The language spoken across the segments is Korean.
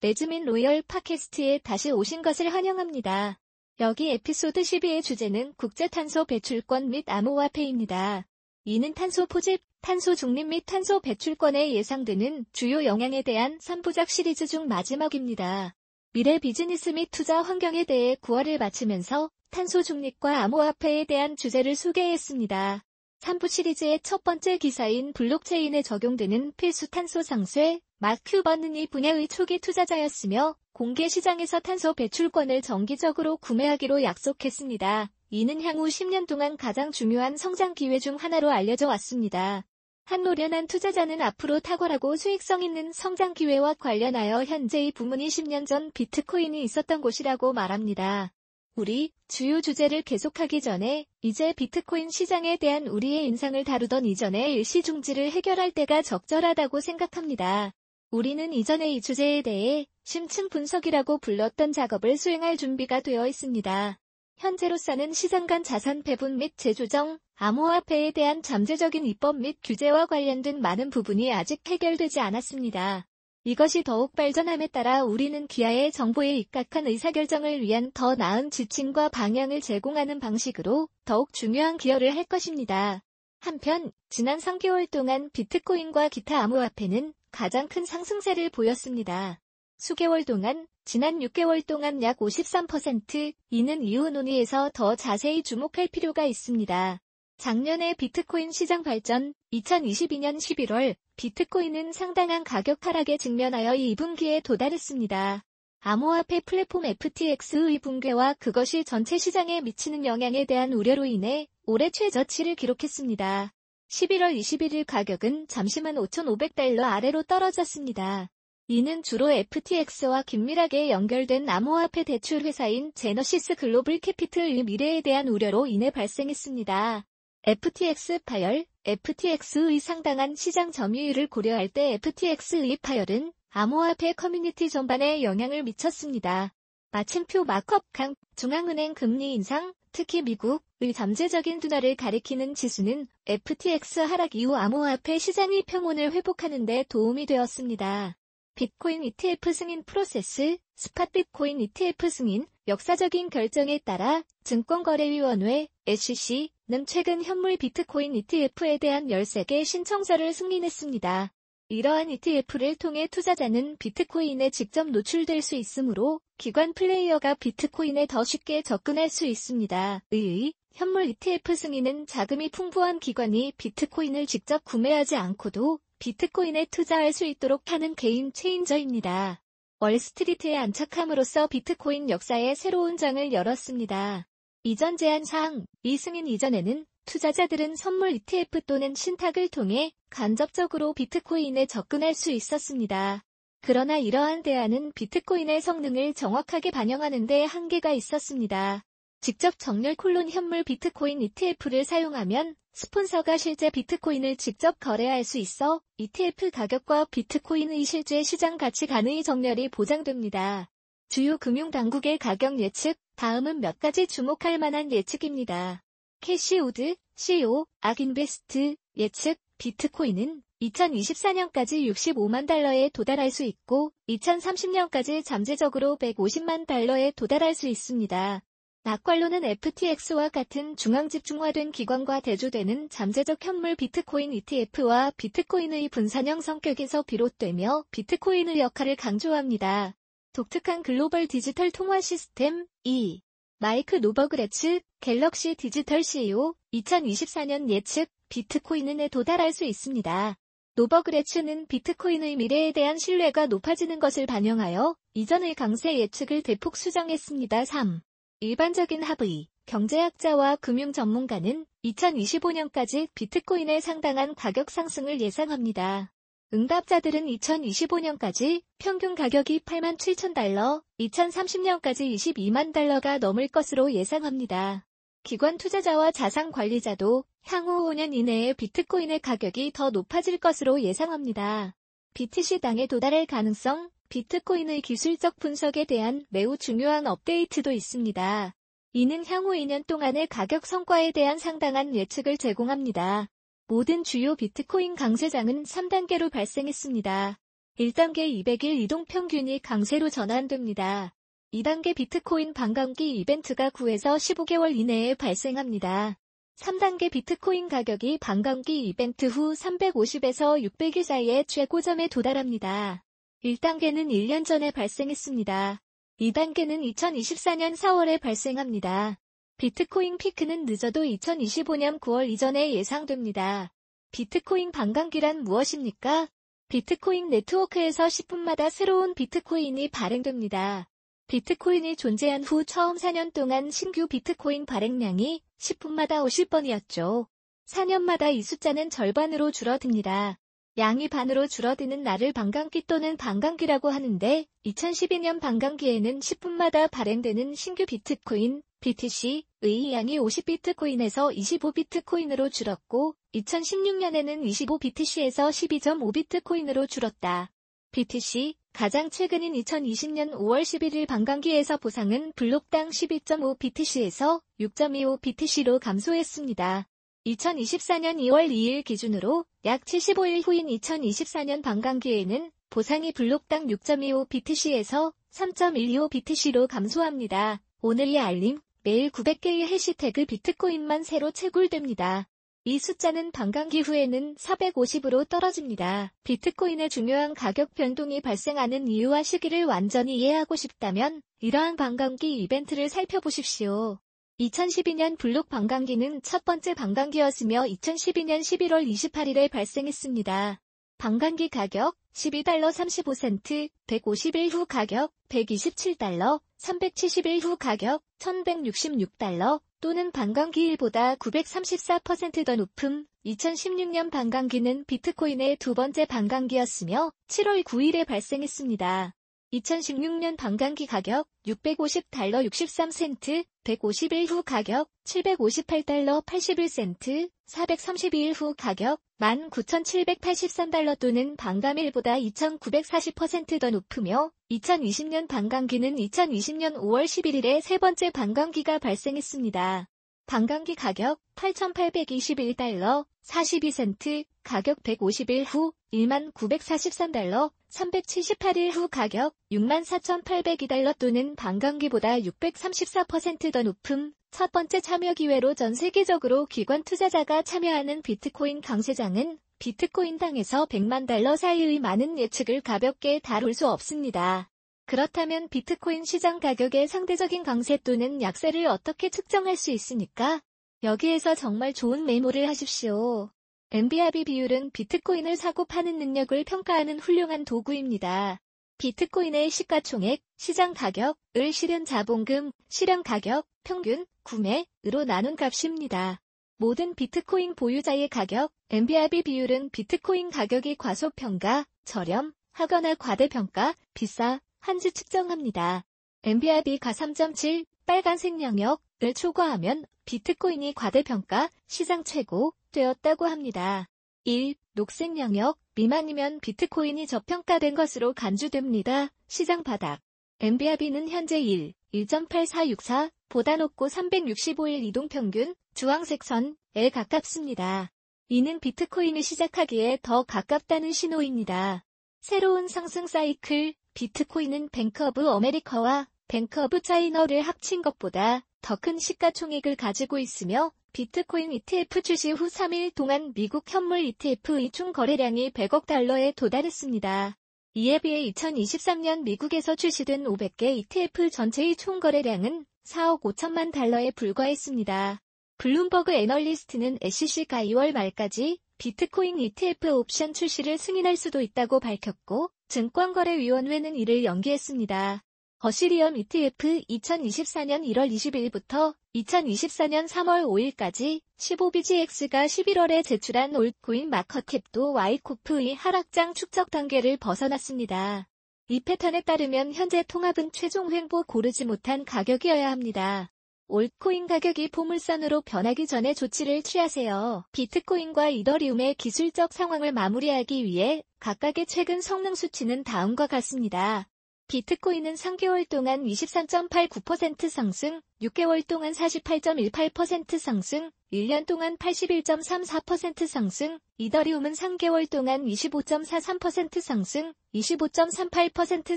레즈민 로열 팟캐스트에 다시 오신 것을 환영합니다. 여기 에피소드 12의 주제는 국제탄소 배출권 및 암호화폐입니다. 이는 탄소 포집, 탄소 중립 및 탄소 배출권에 예상되는 주요 영향에 대한 3부작 시리즈 중 마지막입니다. 미래 비즈니스 및 투자 환경에 대해 9화를 마치면서 탄소 중립과 암호화폐에 대한 주제를 소개했습니다. 3부 시리즈의 첫 번째 기사인 블록체인에 적용되는 필수 탄소 상쇄, 마크 버는 이 분야의 초기 투자자였으며 공개 시장에서 탄소 배출권을 정기적으로 구매하기로 약속했습니다. 이는 향후 10년 동안 가장 중요한 성장 기회 중 하나로 알려져 왔습니다. 한 노련한 투자자는 앞으로 탁월하고 수익성 있는 성장 기회와 관련하여 현재의 부문이 10년 전 비트코인이 있었던 곳이라고 말합니다. 우리 주요 주제를 계속하기 전에 이제 비트코인 시장에 대한 우리의 인상을 다루던 이전의 일시 중지를 해결할 때가 적절하다고 생각합니다. 우리는 이전의 이 주제에 대해 심층 분석이라고 불렀던 작업을 수행할 준비가 되어 있습니다. 현재로서는 시장 간 자산 배분 및 재조정, 암호화폐에 대한 잠재적인 입법 및 규제와 관련된 많은 부분이 아직 해결되지 않았습니다. 이것이 더욱 발전함에 따라 우리는 기아의 정보에 입각한 의사결정을 위한 더 나은 지침과 방향을 제공하는 방식으로 더욱 중요한 기여를 할 것입니다. 한편 지난 3개월 동안 비트코인과 기타 암호화폐는 가장 큰 상승세를 보였습니다. 수개월 동안 지난 6개월 동안 약 53%, 이는 이후 논의에서 더 자세히 주목할 필요가 있습니다. 작년의 비트코인 시장 발전, 2022년 11월, 비트코인은 상당한 가격 하락에 직면하여 2분기에 도달했습니다. 암호화폐 플랫폼 FTX의 붕괴와 그것이 전체 시장에 미치는 영향에 대한 우려로 인해 올해 최저치를 기록했습니다. 11월 21일 가격은 잠시 만 5,500달러 아래로 떨어졌습니다. 이는 주로 FTX와 긴밀하게 연결된 암호화폐 대출 회사인 제너시스 글로벌 캐피털의 미래에 대한 우려로 인해 발생했습니다. FTX 파열, FTX의 상당한 시장 점유율을 고려할 때 FTX의 파열은 암호화폐 커뮤니티 전반에 영향을 미쳤습니다. 마침표 마크업 강, 중앙은행 금리 인상, 특히 미국 의 잠재적인 둔화를 가리키는 지수는 FTX 하락 이후 암호화폐 시장의 평온을 회복하는 데 도움이 되었습니다. 비트코인 ETF 승인 프로세스, spot 비트코인 ETF 승인, 역사적인 결정에 따라 증권거래위원회, SEC는 최근 현물 비트코인 ETF에 대한 13개 신청서를 승인했습니다. 이러한 ETF를 통해 투자자는 비트코인에 직접 노출될 수 있으므로 기관 플레이어가 비트코인에 더 쉽게 접근할 수 있습니다. 의 현물 ETF 승인은 자금이 풍부한 기관이 비트코인을 직접 구매하지 않고도 비트코인에 투자할 수 있도록 하는 개인 체인저입니다. 월스트리트에 안착함으로써 비트코인 역사의 새로운 장을 열었습니다. 이전 제한 사항, 이 승인 이전에는 투자자들은 선물 ETF 또는 신탁을 통해 간접적으로 비트코인에 접근할 수 있었습니다. 그러나 이러한 대안은 비트코인의 성능을 정확하게 반영하는 데 한계가 있었습니다. 직접 정렬 콜론 현물 비트코인 ETF를 사용하면 스폰서가 실제 비트코인을 직접 거래할 수 있어 ETF 가격과 비트코인의 실제 시장 가치 간의 정렬이 보장됩니다. 주요 금융당국의 가격 예측, 다음은 몇 가지 주목할 만한 예측입니다. 캐시우드, CEO, 아크인베스트, 예측, 비트코인은 2024년까지 65만 달러에 도달할 수 있고 2030년까지 잠재적으로 150만 달러에 도달할 수 있습니다. 낙관론은 FTX와 같은 중앙집중화된 기관과 대조되는 잠재적 현물 비트코인 ETF와 비트코인의 분산형 성격에서 비롯되며 비트코인의 역할을 강조합니다. 독특한 글로벌 디지털 통화 시스템 2. 마이크 노버그레츠 갤럭시 디지털 CEO 2024년 예측 비트코인은에 도달할 수 있습니다. 노버그레츠는 비트코인의 미래에 대한 신뢰가 높아지는 것을 반영하여 이전의 강세 예측을 대폭 수정했습니다. 3. 일반적인 합의 경제학자와 금융 전문가는 2025년까지 비트코인의 상당한 가격 상승을 예상합니다. 응답자들은 2025년까지 평균 가격이 8만 7천 달러, 2030년까지 22만 달러가 넘을 것으로 예상합니다. 기관 투자자와 자산 관리자도 향후 5년 이내에 비트코인의 가격이 더 높아질 것으로 예상합니다. BTC 당에 도달할 가능성, 비트코인의 기술적 분석에 대한 매우 중요한 업데이트도 있습니다. 이는 향후 2년 동안의 가격 성과에 대한 상당한 예측을 제공합니다. 모든 주요 비트코인 강세장은 3단계로 발생했습니다. 1단계 200일 이동 평균이 강세로 전환됩니다. 2단계 비트코인 반감기 이벤트가 9에서 15개월 이내에 발생합니다. 3단계 비트코인 가격이 반감기 이벤트 후 350에서 600일 사이에 최고점에 도달합니다. 1단계는 1년 전에 발생했습니다. 2단계는 2024년 4월에 발생합니다. 비트코인 피크는 늦어도 2025년 9월 이전에 예상됩니다. 비트코인 반감기란 무엇입니까? 비트코인 네트워크에서 10분마다 새로운 비트코인이 발행됩니다. 비트코인이 존재한 후 처음 4년 동안 신규 비트코인 발행량이 10분마다 50번이었죠. 4년마다 이 숫자는 절반으로 줄어듭니다. 양이 반으로 줄어드는 날을 반감기 또는 반감기라고 하는데 2012년 반감기에는 10분마다 발행되는 신규 비트코인 BTC의 양이 50비트코인에서 25비트코인으로 줄었고 2016년에는 25BTC에서 12.5비트코인으로 줄었다. BTC 가장 최근인 2020년 5월 11일 반감기에서 보상은 블록당 12.5BTC에서 6.25BTC로 감소했습니다. 2024년 2월 2일 기준으로 약 75일 후인 2024년 반감기에는 보상이 블록당 6.25BTC에서 3.125BTC로 감소합니다. 오늘의 알림, 매일 900개의 해시태그 비트코인만 새로 채굴됩니다. 이 숫자는 반감기 후에는 450으로 떨어집니다. 비트코인의 중요한 가격 변동이 발생하는 이유와 시기를 완전히 이해하고 싶다면 이러한 반감기 이벤트를 살펴보십시오. 2012년 블록 반감기는 첫 번째 반감기였으며 2012년 11월 28일에 발생했습니다. 반감기 가격 12달러 35센트, 151 후 가격 127달러, 371 후 가격 1166달러, 또는 반감기일보다 934%더 높음 2016년 반감기는 비트코인의 두 번째 반감기였으며 7월 9일에 발생했습니다. 2016년 반감기 가격 650달러 63센트, 151후 가격 758달러 81센트, 432일 후 가격 19,783달러 또는 반감일보다 2,940%더 높으며 2020년 반감기는 2020년 5월 11일에 세 번째 반감기가 발생했습니다. 반감기 가격 8,821달러 42센트, 가격 151후 14,943달러, 378일 후 가격 64,802달러 또는 반감기보다 634%더 높음, 첫 번째 참여 기회로 전 세계적으로 기관 투자자가 참여하는 비트코인 강세장은 비트코인 당에서 100만 달러 사이의 많은 예측을 가볍게 다룰 수 없습니다. 그렇다면 비트코인 시장 가격의 상대적인 강세 또는 약세를 어떻게 측정할 수 있습니까? 여기에서 정말 좋은 메모를 하십시오. MBRB 비율은 비트코인을 사고 파는 능력을 평가하는 훌륭한 도구입니다. 비트코인의 시가총액, 시장 가격을 실현 자본금, 실현 가격, 평균, 구매으로 나눈 값입니다. 모든 비트코인 보유자의 가격, MBRB 비율은 비트코인 가격이 과소평가, 저렴, 하거나 과대평가, 비싸, 한지 측정합니다. MBRB가 3.7, 빨간색 영역을 초과하면 비트코인이 과대평가, 시장 최고, 되었다고 합니다. 1. 녹색 영역, 미만이면 비트코인이 저평가된 것으로 간주됩니다. 시장 바닥. MBRB는 현재 1, 1.8464 보다 높고 365일 이동평균, 주황색 선에 가깝습니다. 이는 비트코인이 시작하기에 더 가깝다는 신호입니다. 새로운 상승 사이클, 비트코인은 아메리카와 뱅크 오브 차이나를 합친 것보다 더 큰 시가총액을 가지고 있으며 비트코인 ETF 출시 후 3일 동안 미국 현물 ETF의 총 거래량이 100억 달러에 도달했습니다. 이에 비해 2023년 미국에서 출시된 500개 ETF 전체의 총 거래량은 4억 5천만 달러에 불과했습니다. 블룸버그 애널리스트는 SEC가 2월 말까지 비트코인 ETF 옵션 출시를 승인할 수도 있다고 밝혔고 증권거래위원회는 이를 연기했습니다. 거시리엄 ETF 2024년 1월 20일부터 2024년 3월 5일까지 15BGX가 11월에 제출한 올코인 마커캡도 와이코프의 하락장 축적 단계를 벗어났습니다. 이 패턴에 따르면 현재 통합은 최종 횡보 고르지 못한 가격이어야 합니다. 올코인 가격이 포물선으로 변하기 전에 조치를 취하세요. 비트코인과 이더리움의 기술적 상황을 마무리하기 위해 각각의 최근 성능 수치는 다음과 같습니다. 비트코인은 3개월 동안 23.89% 상승, 6개월 동안 48.18% 상승, 1년 동안 81.34% 상승, 이더리움은 3개월 동안 25.43% 상승, 25.38%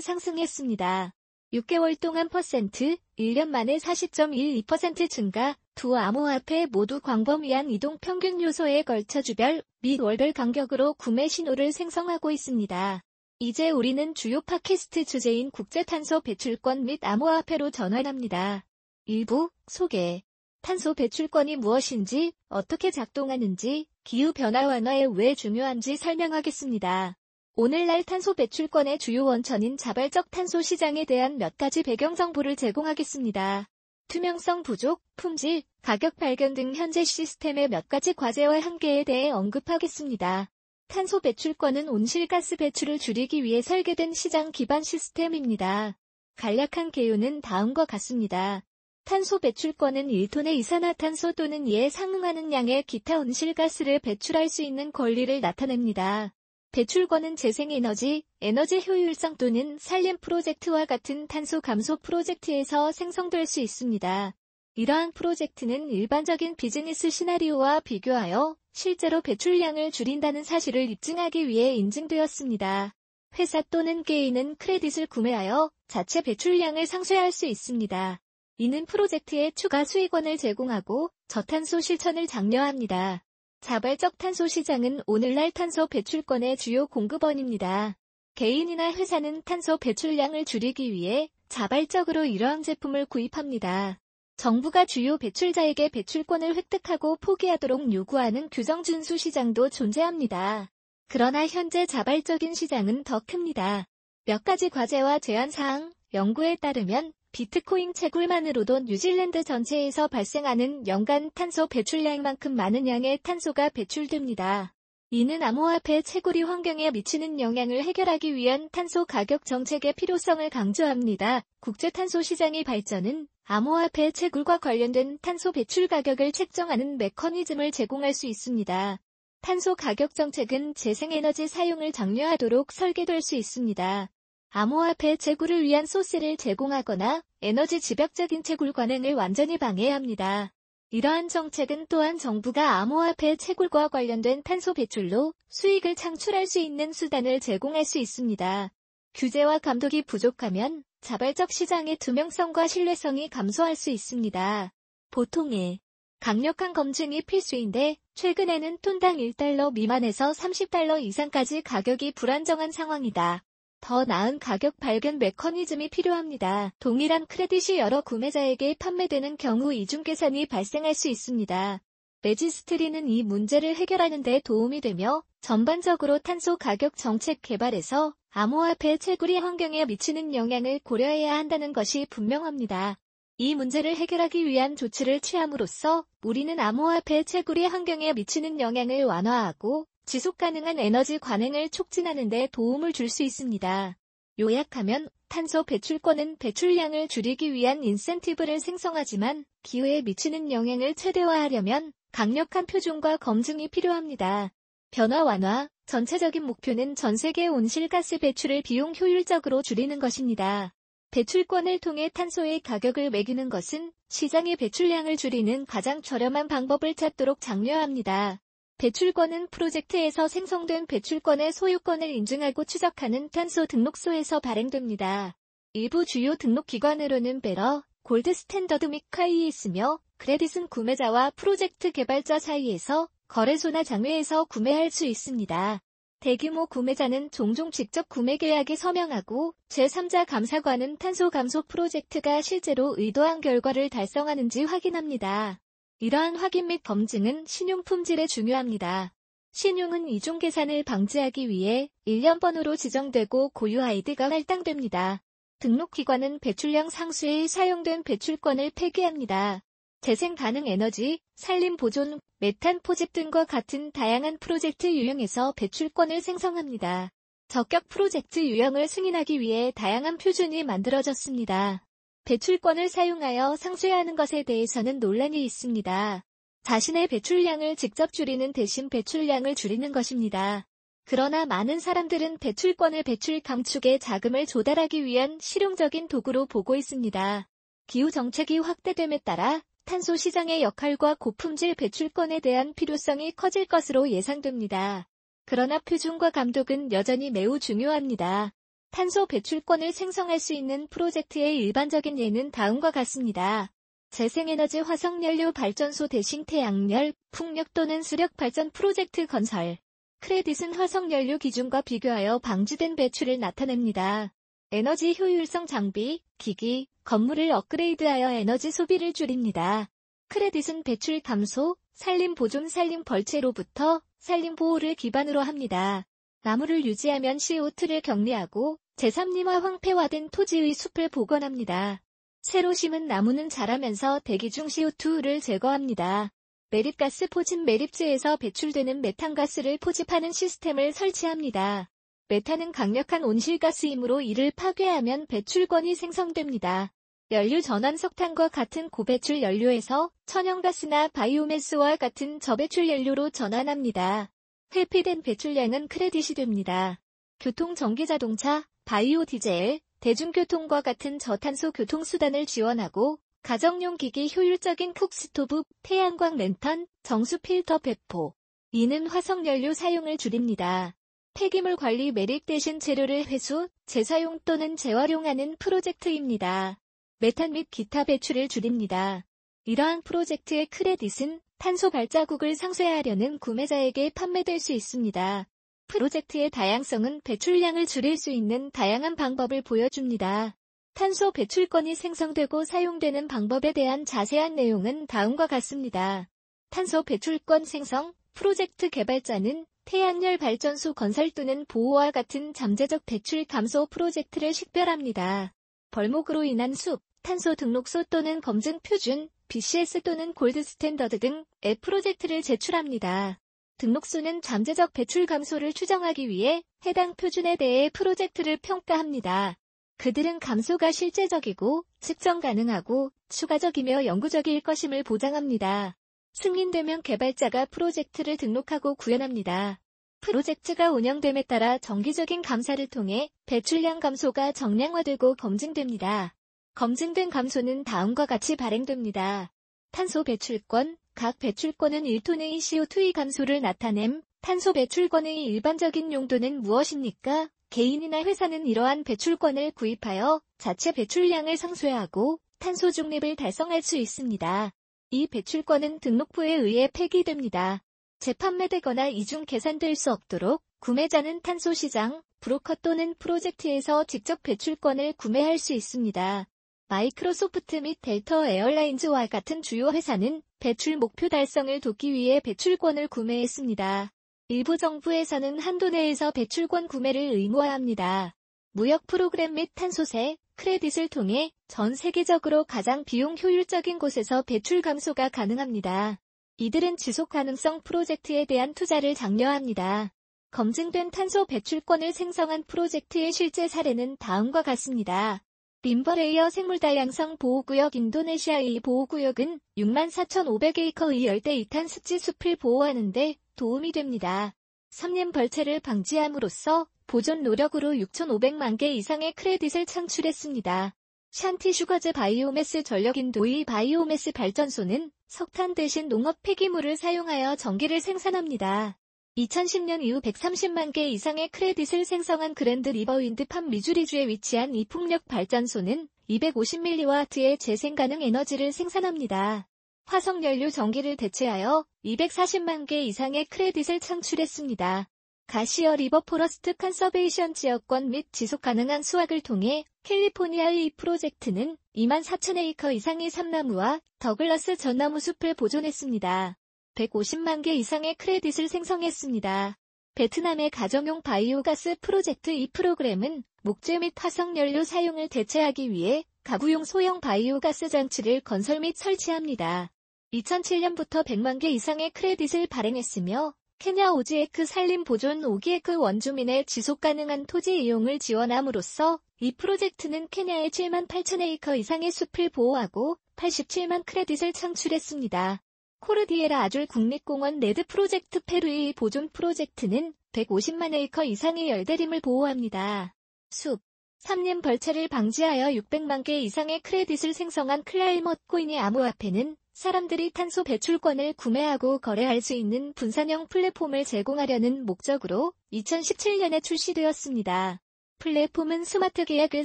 상승했습니다. 6개월 동안 퍼센트, 1년 만에 40.12% 증가, 두 암호화폐 모두 광범위한 이동 평균 요소에 걸쳐 주별 및 월별 간격으로 구매 신호를 생성하고 있습니다. 이제 우리는 주요 팟캐스트 주제인 국제탄소 배출권 및 암호화폐로 전환합니다. 일부 소개 탄소 배출권이 무엇인지, 어떻게 작동하는지, 기후변화 완화에 왜 중요한지 설명하겠습니다. 오늘날 탄소 배출권의 주요 원천인 자발적 탄소 시장에 대한 몇 가지 배경 정보를 제공하겠습니다. 투명성 부족, 품질, 가격 발견 등 현재 시스템의 몇 가지 과제와 한계에 대해 언급하겠습니다. 탄소 배출권은 온실가스 배출을 줄이기 위해 설계된 시장 기반 시스템입니다. 간략한 개요는 다음과 같습니다. 탄소 배출권은 1톤의 이산화탄소 또는 이에 상응하는 양의 기타 온실가스를 배출할 수 있는 권리를 나타냅니다. 배출권은 재생에너지, 에너지 효율성 또는 산림 프로젝트와 같은 탄소 감소 프로젝트에서 생성될 수 있습니다. 이러한 프로젝트는 일반적인 비즈니스 시나리오와 비교하여 실제로 배출량을 줄인다는 사실을 입증하기 위해 인증되었습니다. 회사 또는 개인은 크레딧을 구매하여 자체 배출량을 상쇄할 수 있습니다. 이는 프로젝트에 추가 수익원을 제공하고 저탄소 실천을 장려합니다. 자발적 탄소 시장은 오늘날 탄소 배출권의 주요 공급원입니다. 개인이나 회사는 탄소 배출량을 줄이기 위해 자발적으로 이러한 제품을 구입합니다. 정부가 주요 배출자에게 배출권을 획득하고 포기하도록 요구하는 규정 준수 시장도 존재합니다. 그러나 현재 자발적인 시장은 더 큽니다. 몇 가지 과제와 제한사항, 연구에 따르면 비트코인 채굴만으로도 뉴질랜드 전체에서 발생하는 연간 탄소 배출량만큼 많은 양의 탄소가 배출됩니다. 이는 암호화폐 채굴이 환경에 미치는 영향을 해결하기 위한 탄소 가격 정책의 필요성을 강조합니다. 국제 탄소 시장의 발전은 암호화폐 채굴과 관련된 탄소 배출 가격을 책정하는 메커니즘을 제공할 수 있습니다. 탄소 가격 정책은 재생에너지 사용을 장려하도록 설계될 수 있습니다. 암호화폐 채굴을 위한 소스를 제공하거나 에너지 집약적인 채굴 관행을 완전히 방해합니다. 이러한 정책은 또한 정부가 암호화폐 채굴과 관련된 탄소 배출로 수익을 창출할 수 있는 수단을 제공할 수 있습니다. 규제와 감독이 부족하면 자발적 시장의 투명성과 신뢰성이 감소할 수 있습니다. 보통의 강력한 검증이 필수인데 최근에는 톤당 1달러 미만에서 30달러 이상까지 가격이 불안정한 상황이다. 더 나은 가격 발견 메커니즘이 필요합니다. 동일한 크레딧이 여러 구매자에게 판매되는 경우 이중 계산이 발생할 수 있습니다. 레지스트리는 이 문제를 해결하는 데 도움이 되며 전반적으로 탄소 가격 정책 개발에서 암호화폐 채굴이 환경에 미치는 영향을 고려해야 한다는 것이 분명합니다. 이 문제를 해결하기 위한 조치를 취함으로써 우리는 암호화폐 채굴이 환경에 미치는 영향을 완화하고 지속 가능한 에너지 관행을 촉진하는 데 도움을 줄 수 있습니다. 요약하면 탄소 배출권은 배출량을 줄이기 위한 인센티브를 생성하지만 기후에 미치는 영향을 최대화하려면 강력한 표준과 검증이 필요합니다. 변화 완화, 전체적인 목표는 전 세계 온실가스 배출을 비용 효율적으로 줄이는 것입니다. 배출권을 통해 탄소의 가격을 매기는 것은 시장의 배출량을 줄이는 가장 저렴한 방법을 찾도록 장려합니다. 배출권은 프로젝트에서 생성된 배출권의 소유권을 인증하고 추적하는 탄소 등록소에서 발행됩니다. 일부 주요 등록기관으로는 베러, 골드 스탠더드 및 카이이스며 크레딧은 구매자와 프로젝트 개발자 사이에서 거래소나 장외에서 구매할 수 있습니다. 대규모 구매자는 종종 직접 구매 계약에 서명하고 제3자 감사관은 탄소 감소 프로젝트가 실제로 의도한 결과를 달성하는지 확인합니다. 이러한 확인 및 검증은 신용 품질에 중요합니다. 신용은 이중 계산을 방지하기 위해 1년 번호로 지정되고 고유 아이디가 할당됩니다. 등록기관은 배출량 상수에 사용된 배출권을 폐기합니다. 재생 가능 에너지, 산림 보존, 메탄 포집 등과 같은 다양한 프로젝트 유형에서 배출권을 생성합니다. 적격 프로젝트 유형을 승인하기 위해 다양한 표준이 만들어졌습니다. 배출권을 사용하여 상쇄하는 것에 대해서는 논란이 있습니다. 자신의 배출량을 직접 줄이는 대신 배출량을 줄이는 것입니다. 그러나 많은 사람들은 배출권을 배출 감축에 자금을 조달하기 위한 실용적인 도구로 보고 있습니다. 기후 정책이 확대됨에 따라 탄소 시장의 역할과 고품질 배출권에 대한 필요성이 커질 것으로 예상됩니다. 그러나 표준과 감독은 여전히 매우 중요합니다. 탄소 배출권을 생성할 수 있는 프로젝트의 일반적인 예는 다음과 같습니다. 재생에너지 화석연료 발전소 대신 태양열, 풍력 또는 수력 발전 프로젝트 건설. 크레딧은 화석연료 기준과 비교하여 방지된 배출을 나타냅니다. 에너지 효율성 장비, 기기, 건물을 업그레이드하여 에너지 소비를 줄입니다. 크레딧은 배출 감소, 산림 보존 산림 벌채로부터 산림 보호를 기반으로 합니다. 나무를 유지하면 CO2를 격리하고 제3리와 황폐화된 토지의 숲을 복원합니다. 새로 심은 나무는 자라면서 대기 중 CO2를 제거합니다. 매립가스 포집 매립지에서 배출되는 메탄가스를 포집하는 시스템을 설치합니다. 메탄은 강력한 온실가스이므로 이를 파괴하면 배출권이 생성됩니다. 연료 전환 석탄과 같은 고배출 연료에서 천연가스나 바이오매스와 같은 저배출 연료로 전환합니다. 회피된 배출량은 크레딧이 됩니다. 교통 전기 자동차, 바이오 디젤, 대중교통과 같은 저탄소 교통수단을 지원하고 가정용 기기 효율적인 cookstove, 태양광 랜턴, 정수 필터 배포. 이는 화석연료 사용을 줄입니다. 폐기물 관리 매립 대신 재료를 회수, 재사용 또는 재활용하는 프로젝트입니다. 메탄 및 기타 배출을 줄입니다. 이러한 프로젝트의 크레딧은 탄소 발자국을 상쇄하려는 구매자에게 판매될 수 있습니다. 프로젝트의 다양성은 배출량을 줄일 수 있는 다양한 방법을 보여줍니다. 탄소 배출권이 생성되고 사용되는 방법에 대한 자세한 내용은 다음과 같습니다. 탄소 배출권 생성, 프로젝트 개발자는 태양열 발전소 건설 또는 보호와 같은 잠재적 배출 감소 프로젝트를 식별합니다. 벌목으로 인한 숲, 탄소 등록소 또는 검증 표준, VCS 또는 Gold Standard 등의 프로젝트를 제출합니다. 등록소는 잠재적 배출 감소를 추정하기 위해 해당 표준에 대해 프로젝트를 평가합니다. 그들은 감소가 실제적이고 측정 가능하고 추가적이며 영구적일 것임을 보장합니다. 승인되면 개발자가 프로젝트를 등록하고 구현합니다. 프로젝트가 운영됨에 따라 정기적인 감사를 통해 배출량 감소가 정량화되고 검증됩니다. 검증된 감소는 다음과 같이 발행됩니다. 탄소 배출권, 각 배출권은 1톤의 CO2의 감소를 나타냄 탄소 배출권의 일반적인 용도는 무엇입니까? 개인이나 회사는 이러한 배출권을 구입하여 자체 배출량을 상쇄하고 탄소 중립을 달성할 수 있습니다. 이 배출권은 등록부에 의해 폐기됩니다. 재판매되거나 이중 계산될 수 없도록 구매자는 탄소 시장, 브로커 또는 프로젝트에서 직접 배출권을 구매할 수 있습니다. 마이크로소프트 및 델터 에어라인즈와 같은 주요 회사는 배출 목표 달성을 돕기 위해 배출권을 구매했습니다. 일부 정부에서는 한도 내에서 배출권 구매를 의무화합니다. 무역 프로그램 및 탄소세, 크레딧을 통해 전 세계적으로 가장 비용 효율적인 곳에서 배출 감소가 가능합니다. 이들은 지속 가능성 프로젝트에 대한 투자를 장려합니다. 검증된 탄소 배출권을 생성한 프로젝트의 실제 사례는 다음과 같습니다. Rimba Raya 생물다양성 보호구역 인도네시아의 보호구역은 64,500에이커의 열대 이탄 습지 숲을 보호하는 데 도움이 됩니다. 삼림 벌채를 방지함으로써 보존 노력으로 6,500만 개 이상의 크레딧을 창출했습니다. Shanti Sugars 바이오매스 전력 인도의 바이오매스 발전소는 석탄 대신 농업 폐기물을 사용하여 전기를 생산합니다. 2010년 이후 130만 개 이상의 크레딧을 생성한 Grand River Wind Farm 미주리주에 위치한 이 풍력 발전소는 250mW의 재생 가능 에너지를 생산합니다. 화석연료 전기를 대체하여 240만 개 이상의 크레딧을 창출했습니다. Garcia River Forest Conservation 지역권 및 지속 가능한 수확을 통해 캘리포니아의 이 프로젝트는 2만 4천 에이커 이상의 삼나무와 더글라스 전나무 숲을 보존했습니다. 150만 개 이상의 크레딧을 생성했습니다. 베트남의 가정용 바이오가스 프로젝트 이 프로그램은 목재 및 화석연료 사용을 대체하기 위해 가구용 소형 바이오가스 장치를 건설 및 설치합니다. 2007년부터 100만 개 이상의 크레딧을 발행했으며 케냐 오지에크 산림 보존 오지에크 원주민의 지속 가능한 토지 이용을 지원함으로써 이 프로젝트는 케냐의 7만 8천 에이커 이상의 숲을 보호하고 87만 크레딧을 창출했습니다. Cordillera Azul 국립공원 REDD 프로젝트 페루의 보존 프로젝트는 150만 에이커 이상의 열대림을 보호합니다. 숲, 삼림 벌채를 방지하여 600만 개 이상의 크레딧을 생성한 Climatecoin의 암호화폐는 사람들이 탄소 배출권을 구매하고 거래할 수 있는 분산형 플랫폼을 제공하려는 목적으로 2017년에 출시되었습니다. 플랫폼은 스마트 계약을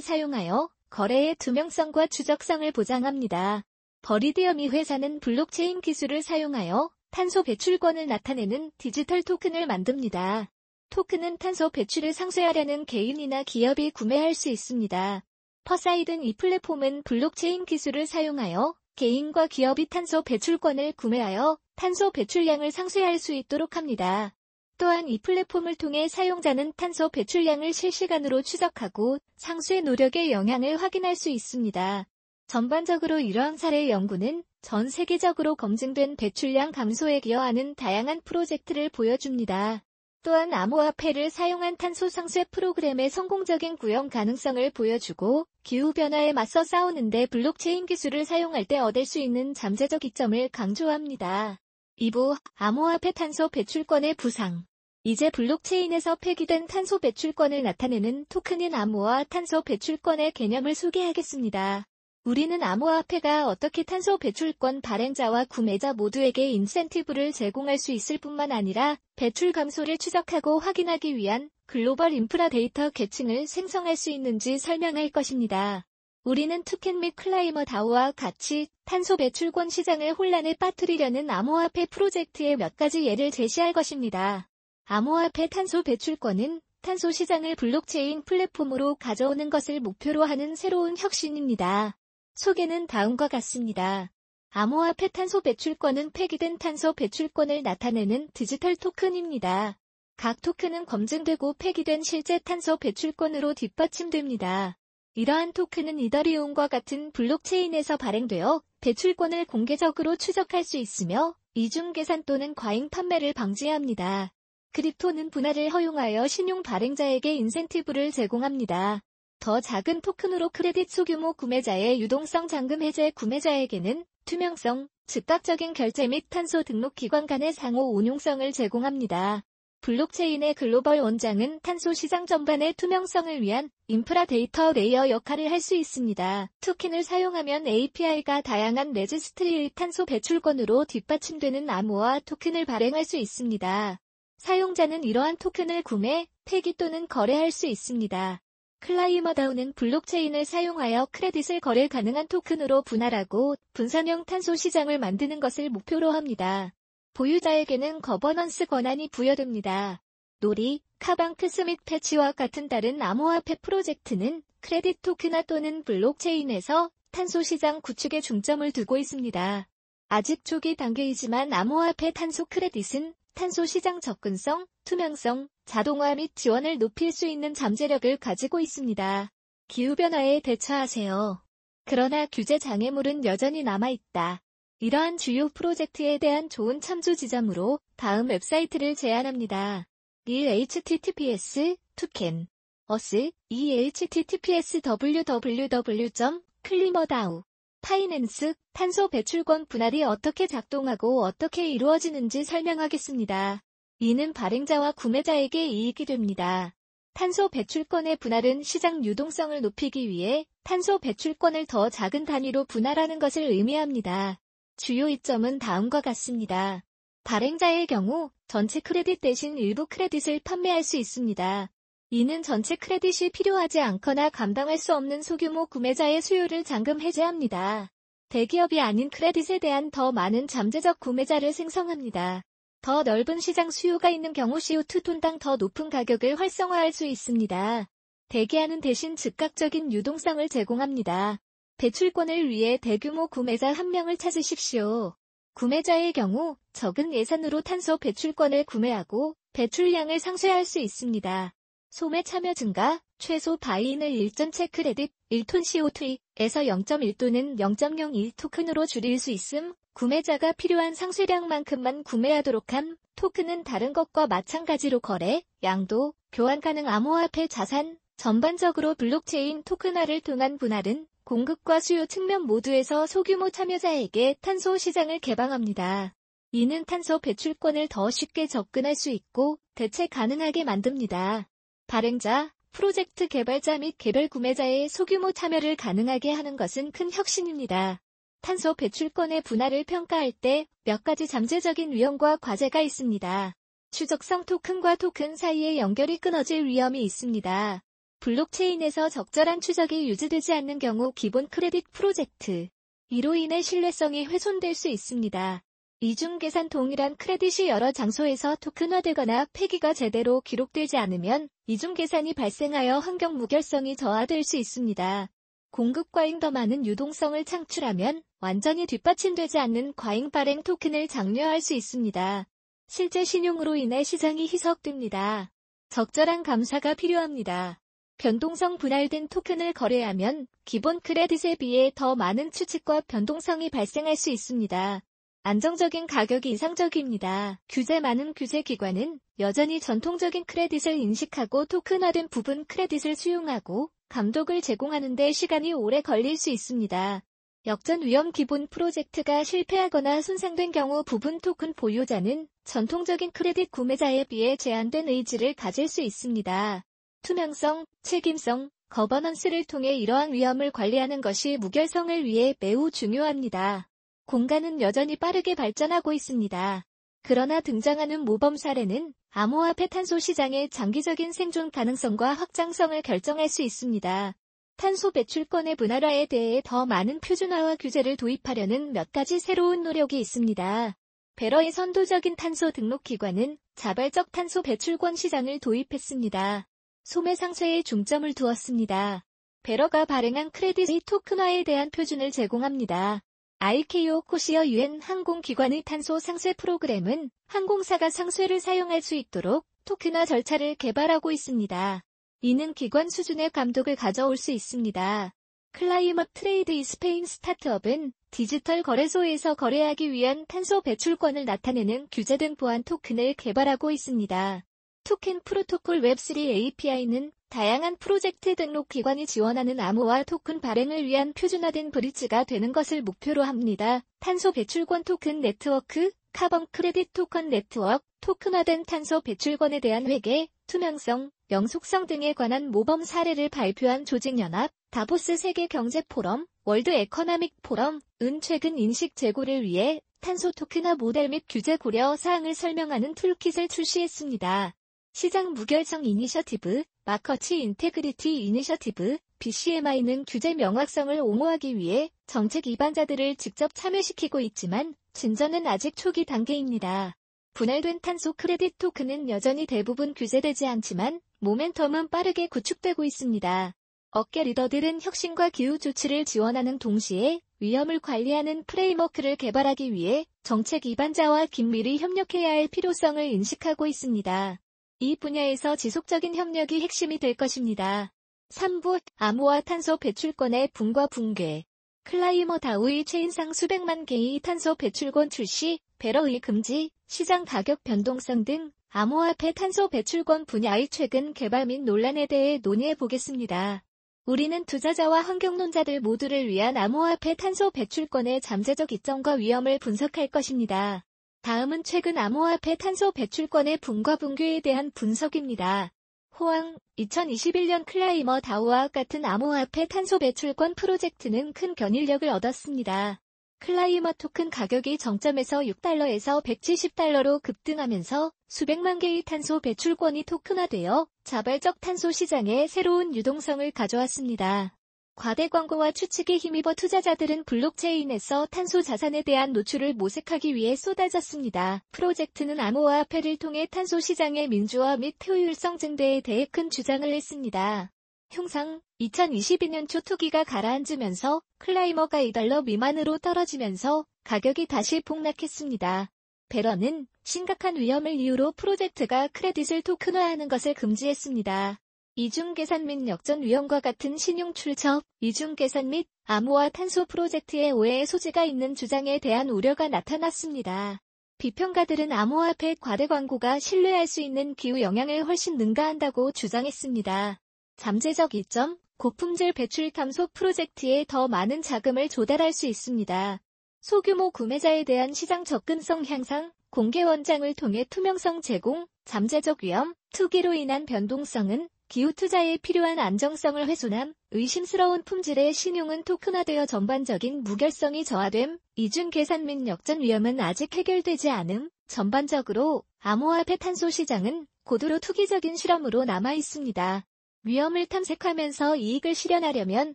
사용하여 거래의 투명성과 추적성을 보장합니다. Veridium 이 회사는 블록체인 기술을 사용하여 탄소 배출권을 나타내는 디지털 토큰을 만듭니다. 토큰은 탄소 배출을 상쇄하려는 개인이나 기업이 구매할 수 있습니다. Poseidon 이 플랫폼은 블록체인 기술을 사용하여 개인과 기업이 탄소 배출권을 구매하여 탄소 배출량을 상쇄할 수 있도록 합니다. 또한 이 플랫폼을 통해 사용자는 탄소 배출량을 실시간으로 추적하고 상쇄 노력의 영향을 확인할 수 있습니다. 전반적으로 이러한 사례 연구는 전 세계적으로 검증된 배출량 감소에 기여하는 다양한 프로젝트를 보여줍니다. 또한 암호화폐를 사용한 탄소 상쇄 프로그램의 성공적인 구형 가능성을 보여주고 기후변화에 맞서 싸우는데 블록체인 기술을 사용할 때 얻을 수 있는 잠재적 이점을 강조합니다. 2부 암호화폐 탄소 배출권의 부상 이제 블록체인에서 폐기된 탄소 배출권을 나타내는 토큰인 암호화 탄소 배출권의 개념을 소개하겠습니다. 우리는 암호화폐가 어떻게 탄소 배출권 발행자와 구매자 모두에게 인센티브를 제공할 수 있을 뿐만 아니라 배출 감소를 추적하고 확인하기 위한 글로벌 인프라 데이터 계층을 생성할 수 있는지 설명할 것입니다. 우리는 Toucan 및 KlimaDAO와 같이 탄소 배출권 시장을 혼란에 빠뜨리려는 암호화폐 프로젝트의 몇 가지 예를 제시할 것입니다. 암호화폐 탄소 배출권은 탄소 시장을 블록체인 플랫폼으로 가져오는 것을 목표로 하는 새로운 혁신입니다. 소개는 다음과 같습니다. 암호화폐 탄소 배출권은 폐기된 탄소 배출권을 나타내는 디지털 토큰입니다. 각 토큰은 검증되고 폐기된 실제 탄소 배출권으로 뒷받침됩니다. 이러한 토큰은 이더리움과 같은 블록체인에서 발행되어 배출권을 공개적으로 추적할 수 있으며 이중 계산 또는 과잉 판매를 방지합니다. 크립토는 분할을 허용하여 신용 발행자에게 인센티브를 제공합니다. 더 작은 토큰으로 크레딧 소규모 구매자의 유동성 잔금 해제 구매자에게는 투명성, 즉각적인 결제 및 탄소 등록 기관 간의 상호 운용성을 제공합니다. 블록체인의 글로벌 원장은 탄소 시장 전반의 투명성을 위한 인프라 데이터 레이어 역할을 할 수 있습니다. 토큰을 사용하면 API가 다양한 레지스트리의 탄소 배출권으로 뒷받침되는 암호화 토큰을 발행할 수 있습니다. 사용자는 이러한 토큰을 구매, 폐기 또는 거래할 수 있습니다. KlimaDAO는 블록체인을 사용하여 크레딧을 거래 가능한 토큰으로 분할하고 분산형 탄소 시장을 만드는 것을 목표로 합니다. 보유자에게는 거버넌스 권한이 부여됩니다. Nori, 카방크 스밋 패치와 같은 다른 암호화폐 프로젝트는 크레딧 토큰화 또는 블록체인에서 탄소 시장 구축에 중점을 두고 있습니다. 아직 초기 단계이지만 암호화폐 탄소 크레딧은 탄소 시장 접근성, 투명성, 자동화 및 지원을 높일 수 있는 잠재력을 가지고 있습니다. 기후변화에 대처하세요. 그러나 규제 장애물은 여전히 남아있다. 이러한 주요 프로젝트에 대한 좋은 참조 지점으로 다음 웹사이트를 제안합니다. 1 https toucan earth 2 https www. klimadao 파이낸스 탄소 배출권 분할이 어떻게 작동하고 어떻게 이루어지는지 설명하겠습니다. 이는 발행자와 구매자에게 이익이 됩니다. 탄소 배출권의 분할은 시장 유동성을 높이기 위해 탄소 배출권을 더 작은 단위로 분할하는 것을 의미합니다. 주요 이점은 다음과 같습니다. 발행자의 경우 전체 크레딧 대신 일부 크레딧을 판매할 수 있습니다. 이는 전체 크레딧이 필요하지 않거나 감당할 수 없는 소규모 구매자의 수요를 잠금 해제합니다. 대기업이 아닌 크레딧에 대한 더 많은 잠재적 구매자를 생성합니다. 더 넓은 시장 수요가 있는 경우 CO2 톤당 더 높은 가격을 활성화할 수 있습니다. 대기하는 대신 즉각적인 유동성을 제공합니다. 배출권을 위해 대규모 구매자 한 명을 찾으십시오. 구매자의 경우 적은 예산으로 탄소 배출권을 구매하고 배출량을 상쇄할 수 있습니다. 소매 참여 증가, 최소 바이인을 1전체 크레딧 1톤 CO2에서 0.1 또는 0.01 토큰으로 줄일 수 있음, 구매자가 필요한 상쇄량만큼만 구매하도록 함, 토큰은 다른 것과 마찬가지로 거래, 양도, 교환 가능 암호화폐 자산, 전반적으로 블록체인 토큰화를 통한 분할은 공급과 수요 측면 모두에서 소규모 참여자에게 탄소 시장을 개방합니다. 이는 탄소 배출권을 더 쉽게 접근할 수 있고 대체 가능하게 만듭니다. 발행자, 프로젝트 개발자 및 개별 구매자의 소규모 참여를 가능하게 하는 것은 큰 혁신입니다. 탄소 배출권의 분할을 평가할 때 몇 가지 잠재적인 위험과 과제가 있습니다. 추적성 토큰과 토큰 사이의 연결이 끊어질 위험이 있습니다. 블록체인에서 적절한 추적이 유지되지 않는 경우 기본 크레딧 프로젝트. 이로 인해 신뢰성이 훼손될 수 있습니다. 이중 계산 동일한 크레딧이 여러 장소에서 토큰화되거나 폐기가 제대로 기록되지 않으면 이중 계산이 발생하여 환경 무결성이 저하될 수 있습니다. 공급 과잉 더 많은 유동성을 창출하면 완전히 뒷받침되지 않는 과잉 발행 토큰을 장려할 수 있습니다. 실제 신용으로 인해 시장이 희석됩니다. 적절한 감사가 필요합니다. 변동성 분할된 토큰을 거래하면 기본 크레딧에 비해 더 많은 추측과 변동성이 발생할 수 있습니다. 안정적인 가격이 이상적입니다. 규제 많은 규제 기관은 여전히 전통적인 크레딧을 인식하고 토큰화된 부분 크레딧을 수용하고 감독을 제공하는 데 시간이 오래 걸릴 수 있습니다. 역전 위험 기본 프로젝트가 실패하거나 손상된 경우 부분 토큰 보유자는 전통적인 크레딧 구매자에 비해 제한된 의지를 가질 수 있습니다. 투명성, 책임성, 거버넌스를 통해 이러한 위험을 관리하는 것이 무결성을 위해 매우 중요합니다. 공간은 여전히 빠르게 발전하고 있습니다. 그러나 등장하는 모범 사례는 암호화폐 탄소 시장의 장기적인 생존 가능성과 확장성을 결정할 수 있습니다. 탄소 배출권의 분할화에 대해 더 많은 표준화와 규제를 도입하려는 몇 가지 새로운 노력이 있습니다. 베러의 선도적인 탄소 등록 기관은 자발적 탄소 배출권 시장을 도입했습니다. 소매 상쇄에 중점을 두었습니다. Verra가 발행한 크레딧의 토큰화에 대한 표준을 제공합니다. ICAO CORSIA 유엔 항공기관의 탄소 상쇄 프로그램은 항공사가 상쇄를 사용할 수 있도록 토큰화 절차를 개발하고 있습니다. 이는 기관 수준의 감독을 가져올 수 있습니다. ClimateTrade 이 스페인 스타트업은 디지털 거래소에서 거래하기 위한 탄소 배출권을 나타내는 규제된 보안 토큰을 개발하고 있습니다. Toucan Protocol 웹3 API는 다양한 프로젝트 등록 기관이 지원하는 암호화 토큰 발행을 위한 표준화된 브릿지가 되는 것을 목표로 합니다. 탄소 배출권 토큰 네트워크, Carbon Credit Token Network, 토큰화된 탄소 배출권에 대한 회계, 투명성, 영속성 등에 관한 모범 사례를 발표한 조직연합, 다보스 세계 경제 포럼, World Economic Forum, 은 최근 인식 제고를 위해 탄소 토큰화 모델 및 규제 고려 사항을 설명하는 툴킷을 출시했습니다. 시장 무결성 이니셔티브, Market Integrity Initiative, VCMI는 규제 명확성을 옹호하기 위해 정책 입안자들을 직접 참여시키고 있지만 진전은 아직 초기 단계입니다. 분할된 탄소 크레딧 토큰은 여전히 대부분 규제되지 않지만 모멘텀은 빠르게 구축되고 있습니다. 업계 리더들은 혁신과 기후 조치를 지원하는 동시에 위험을 관리하는 프레임워크를 개발하기 위해 정책 입안자와 긴밀히 협력해야 할 필요성을 인식하고 있습니다. 이 분야에서 지속적인 협력이 핵심이 될 것입니다. 3부 암호화 탄소 배출권의 붐과 붕괴 KlimaDAO의 체인상 수백만 개의 탄소 배출권 출시, Verra의 금지, 시장 가격 변동성 등 암호화폐 탄소 배출권 분야의 최근 개발 및 논란에 대해 논의해 보겠습니다. 우리는 투자자와 환경론자들 모두를 위한 암호화폐 탄소 배출권의 잠재적 이점과 위험을 분석할 것입니다. 다음은 최근 암호화폐 탄소 배출권의 붐과 붕괴에 대한 분석입니다. 호황, 2021년 KlimaDAO와 같은 암호화폐 탄소 배출권 프로젝트는 큰 견인력을 얻었습니다. KLIMA 토큰 가격이 정점에서 6달러에서 170달러로 급등하면서 수백만 개의 탄소 배출권이 토큰화되어 자발적 탄소 시장에 새로운 유동성을 가져왔습니다. 과대 광고와 추측에 힘입어 투자자들은 블록체인에서 탄소 자산에 대한 노출을 모색하기 위해 쏟아졌습니다. 프로젝트는 암호화폐를 통해 탄소 시장의 민주화 및 효율성 증대에 대해 큰 주장을 했습니다. 형상 2022년 초 투기가 가라앉으면서 클라이머가 2달러 미만으로 떨어지면서 가격이 다시 폭락했습니다. 베러는 심각한 위험을 이유로 프로젝트가 크레딧을 토큰화하는 것을 금지했습니다. 이중계산 및 역전 위험과 같은 신용 출처, 이중계산 및 암호화 탄소 프로젝트의 오해의 소지가 있는 주장에 대한 우려가 나타났습니다. 비평가들은 암호화폐 과대 광고가 신뢰할 수 있는 기후 영향을 훨씬 능가한다고 주장했습니다. 잠재적 이점, 고품질 배출 감소 프로젝트에 더 많은 자금을 조달할 수 있습니다. 소규모 구매자에 대한 시장 접근성 향상, 공개 원장을 통해 투명성 제공, 잠재적 위험, 투기로 인한 변동성은 기후 투자에 필요한 안정성을 훼손함, 의심스러운 품질의 신용은 토큰화되어 전반적인 무결성이 저하됨, 이중 계산 및 역전 위험은 아직 해결되지 않음, 전반적으로 암호화폐 탄소 시장은 고도로 투기적인 실험으로 남아 있습니다. 위험을 탐색하면서 이익을 실현하려면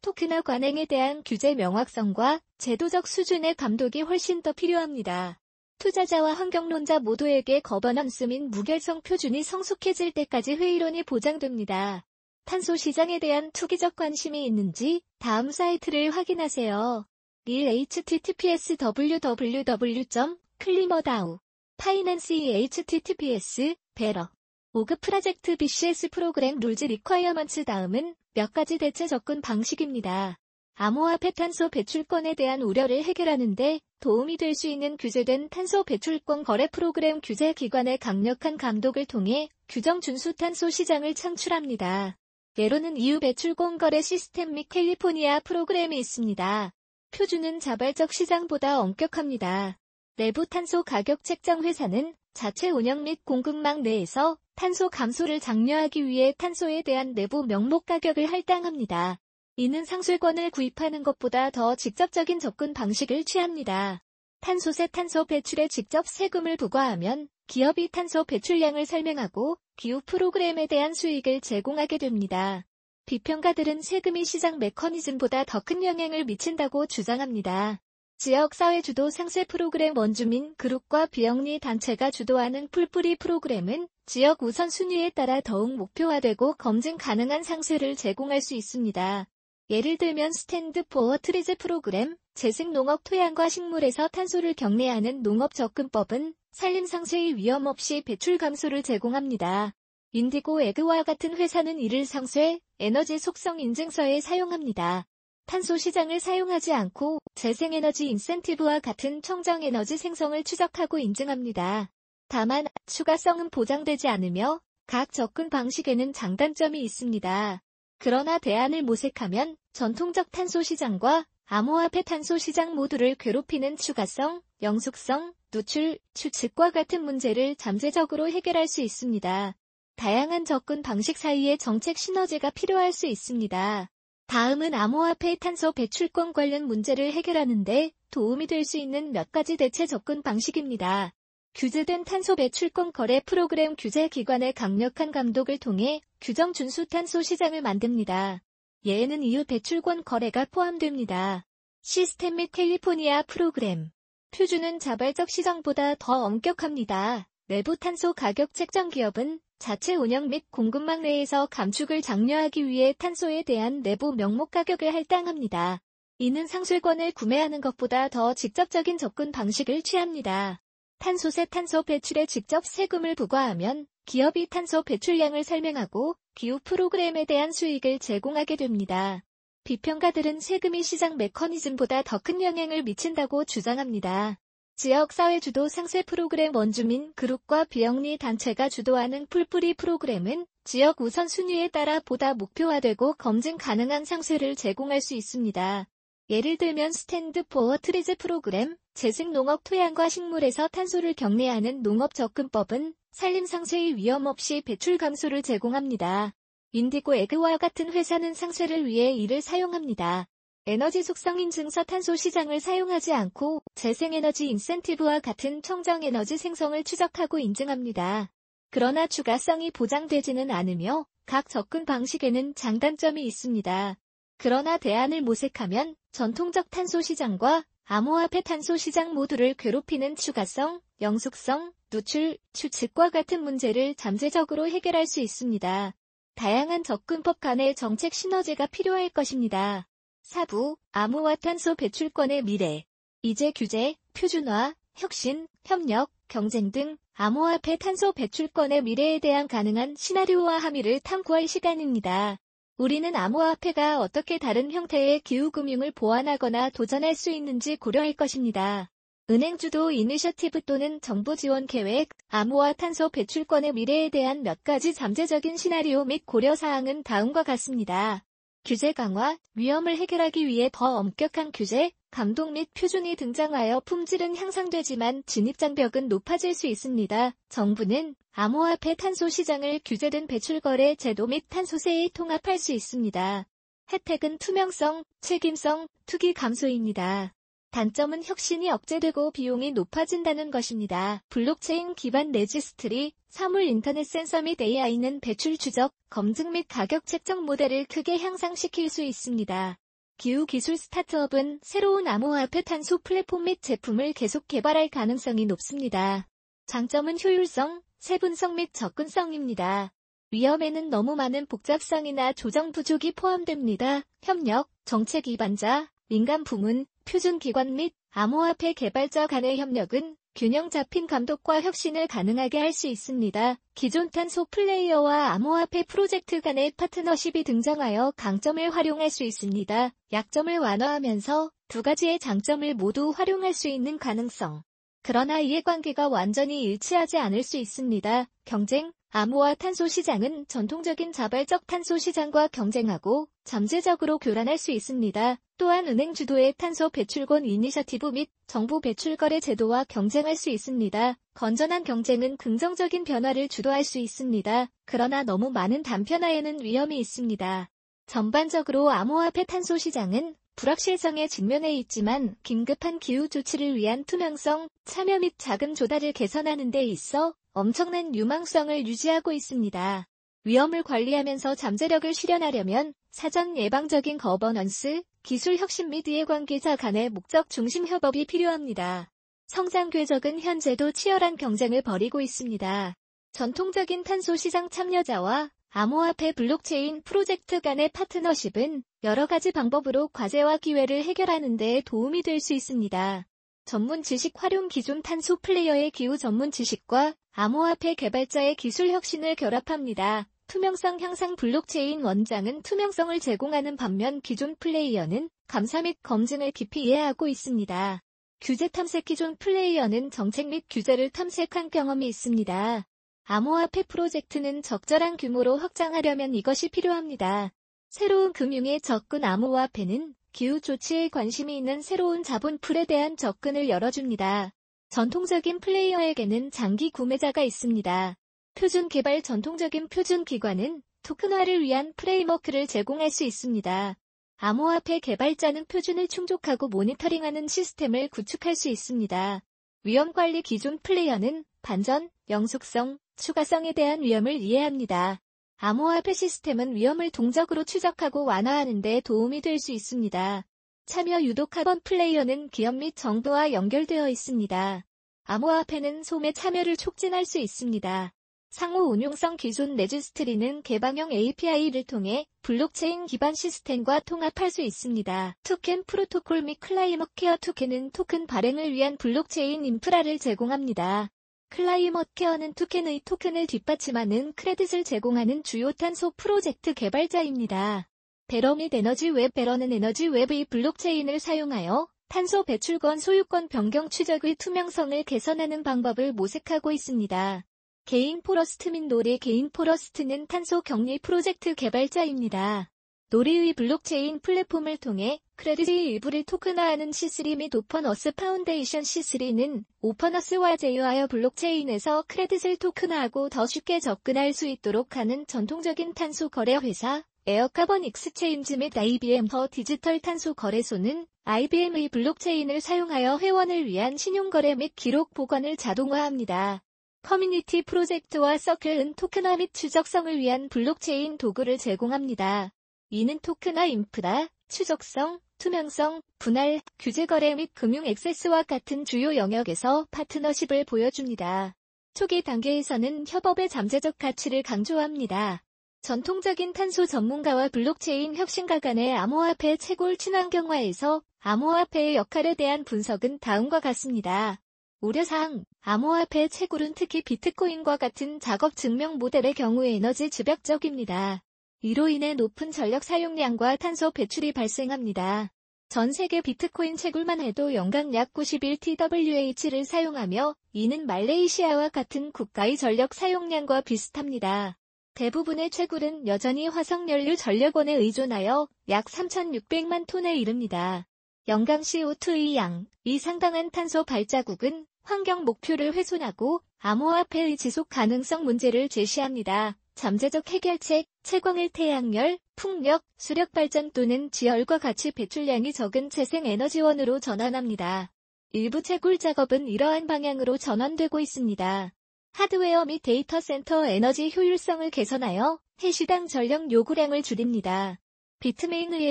토큰화 관행에 대한 규제 명확성과 제도적 수준의 감독이 훨씬 더 필요합니다. 투자자와 환경론자 모두에게 거버넌스 및 무결성 표준이 성숙해질 때까지 회의론이 보장됩니다. 탄소 시장에 대한 투기적 관심이 있는지 다음 사이트를 확인하세요. 1 https www.klimadao finance https Verra org project VCS program rules requirements 다음은 몇 가지 대체 접근 방식입니다. 암호화폐 탄소 배출권에 대한 우려를 해결하는데 도움이 될 수 있는 규제된 탄소 배출권 거래 프로그램 규제 기관의 강력한 감독을 통해 규정 준수 탄소 시장을 창출합니다. 예로는 EU 배출권 거래 시스템 및 캘리포니아 프로그램이 있습니다. 표준은 자발적 시장보다 엄격합니다. 내부 탄소 가격 책정 회사는 자체 운영 및 공급망 내에서 탄소 감소를 장려하기 위해 탄소에 대한 내부 명목 가격을 할당합니다. 이는 상술권을 구입하는 것보다 더 직접적인 접근 방식을 취합니다. 탄소세 탄소 배출에 직접 세금을 부과하면 기업이 탄소 배출량을 설명하고 기후 프로그램에 대한 수익을 제공하게 됩니다. 비평가들은 세금이 시장 메커니즘보다 더 큰 영향을 미친다고 주장합니다. 지역사회 주도 상쇄 프로그램 원주민 그룹과 비영리 단체가 주도하는 풀뿌리 프로그램은 지역 우선순위에 따라 더욱 목표화되고 검증 가능한 상쇄를 제공할 수 있습니다. 예를 들면 Stand for Trees 프로그램, 재생농업 토양과 식물에서 탄소를 격리하는 농업 접근법은 산림 상쇄의 위험 없이 배출 감소를 제공합니다. Indigo Ag와 같은 회사는 이를 상쇄, 에너지 속성 인증서에 사용합니다. 탄소 시장을 사용하지 않고 재생에너지 인센티브와 같은 청정에너지 생성을 추적하고 인증합니다. 다만 추가성은 보장되지 않으며 각 접근 방식에는 장단점이 있습니다. 그러나 대안을 모색하면 전통적 탄소 시장과 암호화폐 탄소 시장 모두를 괴롭히는 추가성, 영속성, 누출, 추측과 같은 문제를 잠재적으로 해결할 수 있습니다. 다양한 접근 방식 사이에 정책 시너지가 필요할 수 있습니다. 다음은 암호화폐 탄소 배출권 관련 문제를 해결하는데 도움이 될 수 있는 몇 가지 대체 접근 방식입니다. 규제된 탄소 배출권 거래 프로그램 규제 기관의 강력한 감독을 통해 규정 준수 탄소 시장을 만듭니다. 예에는 이후 배출권 거래가 포함됩니다. 시스템 및 캘리포니아 프로그램. 표준은 자발적 시장보다 더 엄격합니다. 내부 탄소 가격 책정 기업은 자체 운영 및 공급망 내에서 감축을 장려하기 위해 탄소에 대한 내부 명목 가격을 할당합니다. 이는 상술권을 구매하는 것보다 더 직접적인 접근 방식을 취합니다. 탄소세 탄소 배출에 직접 세금을 부과하면 기업이 탄소 배출량을 설명하고 기후 프로그램에 대한 수익을 제공하게 됩니다. 비평가들은 세금이 시장 메커니즘보다 더 큰 영향을 미친다고 주장합니다. 지역사회 주도 상세 프로그램 원주민 그룹과 비영리 단체가 주도하는 풀뿌리 프로그램은 지역 우선순위에 따라 보다 목표화되고 검증 가능한 상세를 제공할 수 있습니다. 예를 들면 Stand for Trees 프로그램, 재생농업 토양과 식물에서 탄소를 격리하는 농업 접근법은 산림 상쇄의 위험 없이 배출 감소를 제공합니다. Indigo Ag와 같은 회사는 상쇄를 위해 이를 사용합니다. 에너지 속성 인증서 탄소 시장을 사용하지 않고 재생에너지 인센티브와 같은 청정 에너지 생성을 추적하고 인증합니다. 그러나 추가성이 보장되지는 않으며 각 접근 방식에는 장단점이 있습니다. 그러나 대안을 모색하면 전통적 탄소 시장과 암호화폐 탄소 시장 모두를 괴롭히는 추가성, 영속성, 누출, 추측과 같은 문제를 잠재적으로 해결할 수 있습니다. 다양한 접근법 간의 정책 시너지가 필요할 것입니다. 사부, 암호화 탄소 배출권의 미래. 이제 규제, 표준화, 혁신, 협력, 경쟁 등 암호화폐 탄소 배출권의 미래에 대한 가능한 시나리오와 함의를 탐구할 시간입니다. 우리는 암호화폐가 어떻게 다른 형태의 기후금융을 보완하거나 도전할 수 있는지 고려할 것입니다. 은행 주도 이니셔티브 또는 정부 지원 계획, 암호화 탄소 배출권의 미래에 대한 몇 가지 잠재적인 시나리오 및 고려 사항은 다음과 같습니다. 규제 강화, 위험을 해결하기 위해 더 엄격한 규제, 감독 및 표준이 등장하여 품질은 향상되지만 진입장벽은 높아질 수 있습니다. 정부는 암호화폐 탄소 시장을 규제된 배출거래 제도 및 탄소세에 통합할 수 있습니다. 혜택은 투명성, 책임성, 투기 감소입니다. 단점은 혁신이 억제되고 비용이 높아진다는 것입니다. 블록체인 기반 레지스트리, 사물 인터넷 센서 및 AI는 배출 추적, 검증 및 가격 책정 모델을 크게 향상시킬 수 있습니다. 기후 기술 스타트업은 새로운 암호화폐 탄소 플랫폼 및 제품을 계속 개발할 가능성이 높습니다. 장점은 효율성, 세분성 및 접근성입니다. 위험에는 너무 많은 복잡성이나 조정 부족이 포함됩니다. 협력, 정책 기반자, 민간 부문, 표준 기관 및 암호화폐 개발자 간의 협력은 균형 잡힌 감독과 혁신을 가능하게 할 수 있습니다. 기존 탄소 플레이어와 암호화폐 프로젝트 간의 파트너십이 등장하여 강점을 활용할 수 있습니다. 약점을 완화하면서 두 가지의 장점을 모두 활용할 수 있는 가능성. 그러나 이해관계가 완전히 일치하지 않을 수 있습니다. 경쟁, 암호화 탄소 시장은 전통적인 자발적 탄소 시장과 경쟁하고 잠재적으로 교란할 수 있습니다. 또한 은행 주도의 탄소 배출권 이니셔티브 및 정부 배출 거래 제도와 경쟁할 수 있습니다. 건전한 경쟁은 긍정적인 변화를 주도할 수 있습니다. 그러나 너무 많은 단편화에는 위험이 있습니다. 전반적으로 암호화폐 탄소 시장은 불확실성에 직면해 있지만 긴급한 기후 조치를 위한 투명성, 참여 및 자금 조달을 개선하는 데 있어 엄청난 유망성을 유지하고 있습니다. 위험을 관리하면서 잠재력을 실현하려면 사전 예방적인 거버넌스, 기술 혁신 및 이해관계자 간의 목적 중심 협업이 필요합니다. 성장 궤적은 현재도 치열한 경쟁을 벌이고 있습니다. 전통적인 탄소 시장 참여자와 암호화폐 블록체인 프로젝트 간의 파트너십은 여러 가지 방법으로 과제와 기회를 해결하는 데 도움이 될 수 있습니다. 전문 지식 활용 기존 탄소 플레이어의 기후 전문 지식과 암호화폐 개발자의 기술 혁신을 결합합니다. 투명성 향상 블록체인 원장은 투명성을 제공하는 반면 기존 플레이어는 감사 및 검증을 깊이 이해하고 있습니다. 규제 탐색 기존 플레이어는 정책 및 규제를 탐색한 경험이 있습니다. 암호화폐 프로젝트는 적절한 규모로 확장하려면 이것이 필요합니다. 새로운 금융에 접근 암호화폐는 기후 조치에 관심이 있는 새로운 자본 풀에 대한 접근을 열어줍니다. 전통적인 플레이어에게는 장기 구매자가 있습니다. 표준 개발 전통적인 표준 기관은 토큰화를 위한 프레임워크를 제공할 수 있습니다. 암호화폐 개발자는 표준을 충족하고 모니터링하는 시스템을 구축할 수 있습니다. 위험관리 기존 플레이어는 반전, 영속성, 추가성에 대한 위험을 이해합니다. 암호화폐 시스템은 위험을 동적으로 추적하고 완화하는 데 도움이 될 수 있습니다. 참여 유도 카본 플레이어는 기업 및 정부와 연결되어 있습니다. 암호화폐는 소매 참여를 촉진할 수 있습니다. 상호 운용성 기존 레지스트리는 개방형 API를 통해 블록체인 기반 시스템과 통합할 수 있습니다. Toucan Protocol 및 ClimateCare Toucan은 토큰 발행을 위한 블록체인 인프라를 제공합니다. 클라이머 케어는 토ken의 토큰을 뒷받침하는 크레딧을 제공하는 주요 탄소 프로젝트 개발자입니다. 베러 및 에너지 웹 베러는 에너지 웹의 블록체인을 사용하여 탄소 배출권 소유권 변경 추적의 투명성을 개선하는 방법을 모색하고 있습니다. 개인 포러스트 및 노래 개인 포러스트는 탄소 격리 프로젝트 개발자입니다. 노리의 블록체인 플랫폼을 통해 크레딧의 일부를 토큰화하는 C3 및 오퍼너스 파운데이션 C3는 오퍼너스와 제휴하여 블록체인에서 크레딧을 토큰화하고 더 쉽게 접근할 수 있도록 하는 전통적인 탄소 거래 회사 에어카본 익스체인지 및 IBM 더 디지털 탄소 거래소는 IBM의 블록체인을 사용하여 회원을 위한 신용거래 및 기록 보관을 자동화합니다. 커뮤니티 프로젝트와 서클은 토큰화 및 추적성을 위한 블록체인 도구를 제공합니다. 이는 토큰화 인프라, 추적성, 투명성, 분할, 규제 거래 및 금융 액세스와 같은 주요 영역에서 파트너십을 보여줍니다. 초기 단계에서는 협업의 잠재적 가치를 강조합니다. 전통적인 탄소 전문가와 블록체인 혁신가 간의 암호화폐 채굴 친환경화에서 암호화폐의 역할에 대한 분석은 다음과 같습니다. 우려사항, 암호화폐 채굴은 특히 비트코인과 같은 작업 증명 모델의 경우 에너지 집약적입니다. 이로 인해 높은 전력 사용량과 탄소 배출이 발생합니다. 전 세계 비트코인 채굴만 해도 연간 약 91TWh를 사용하며 이는 말레이시아와 같은 국가의 전력 사용량과 비슷합니다. 대부분의 채굴은 여전히 화석연료 전력원에 의존하여 약 3,600만 톤에 이릅니다. 연간 CO2의 양, 이 상당한 탄소 발자국은 환경 목표를 훼손하고 암호화폐의 지속 가능성 문제를 제시합니다. 잠재적 해결책, 채광일 태양열, 풍력, 수력 발전 또는 지열과 같이 배출량이 적은 재생 에너지원으로 전환합니다. 일부 채굴 작업은 이러한 방향으로 전환되고 있습니다. 하드웨어 및 데이터 센터 에너지 효율성을 개선하여 해시당 전력 요구량을 줄입니다. 비트메인의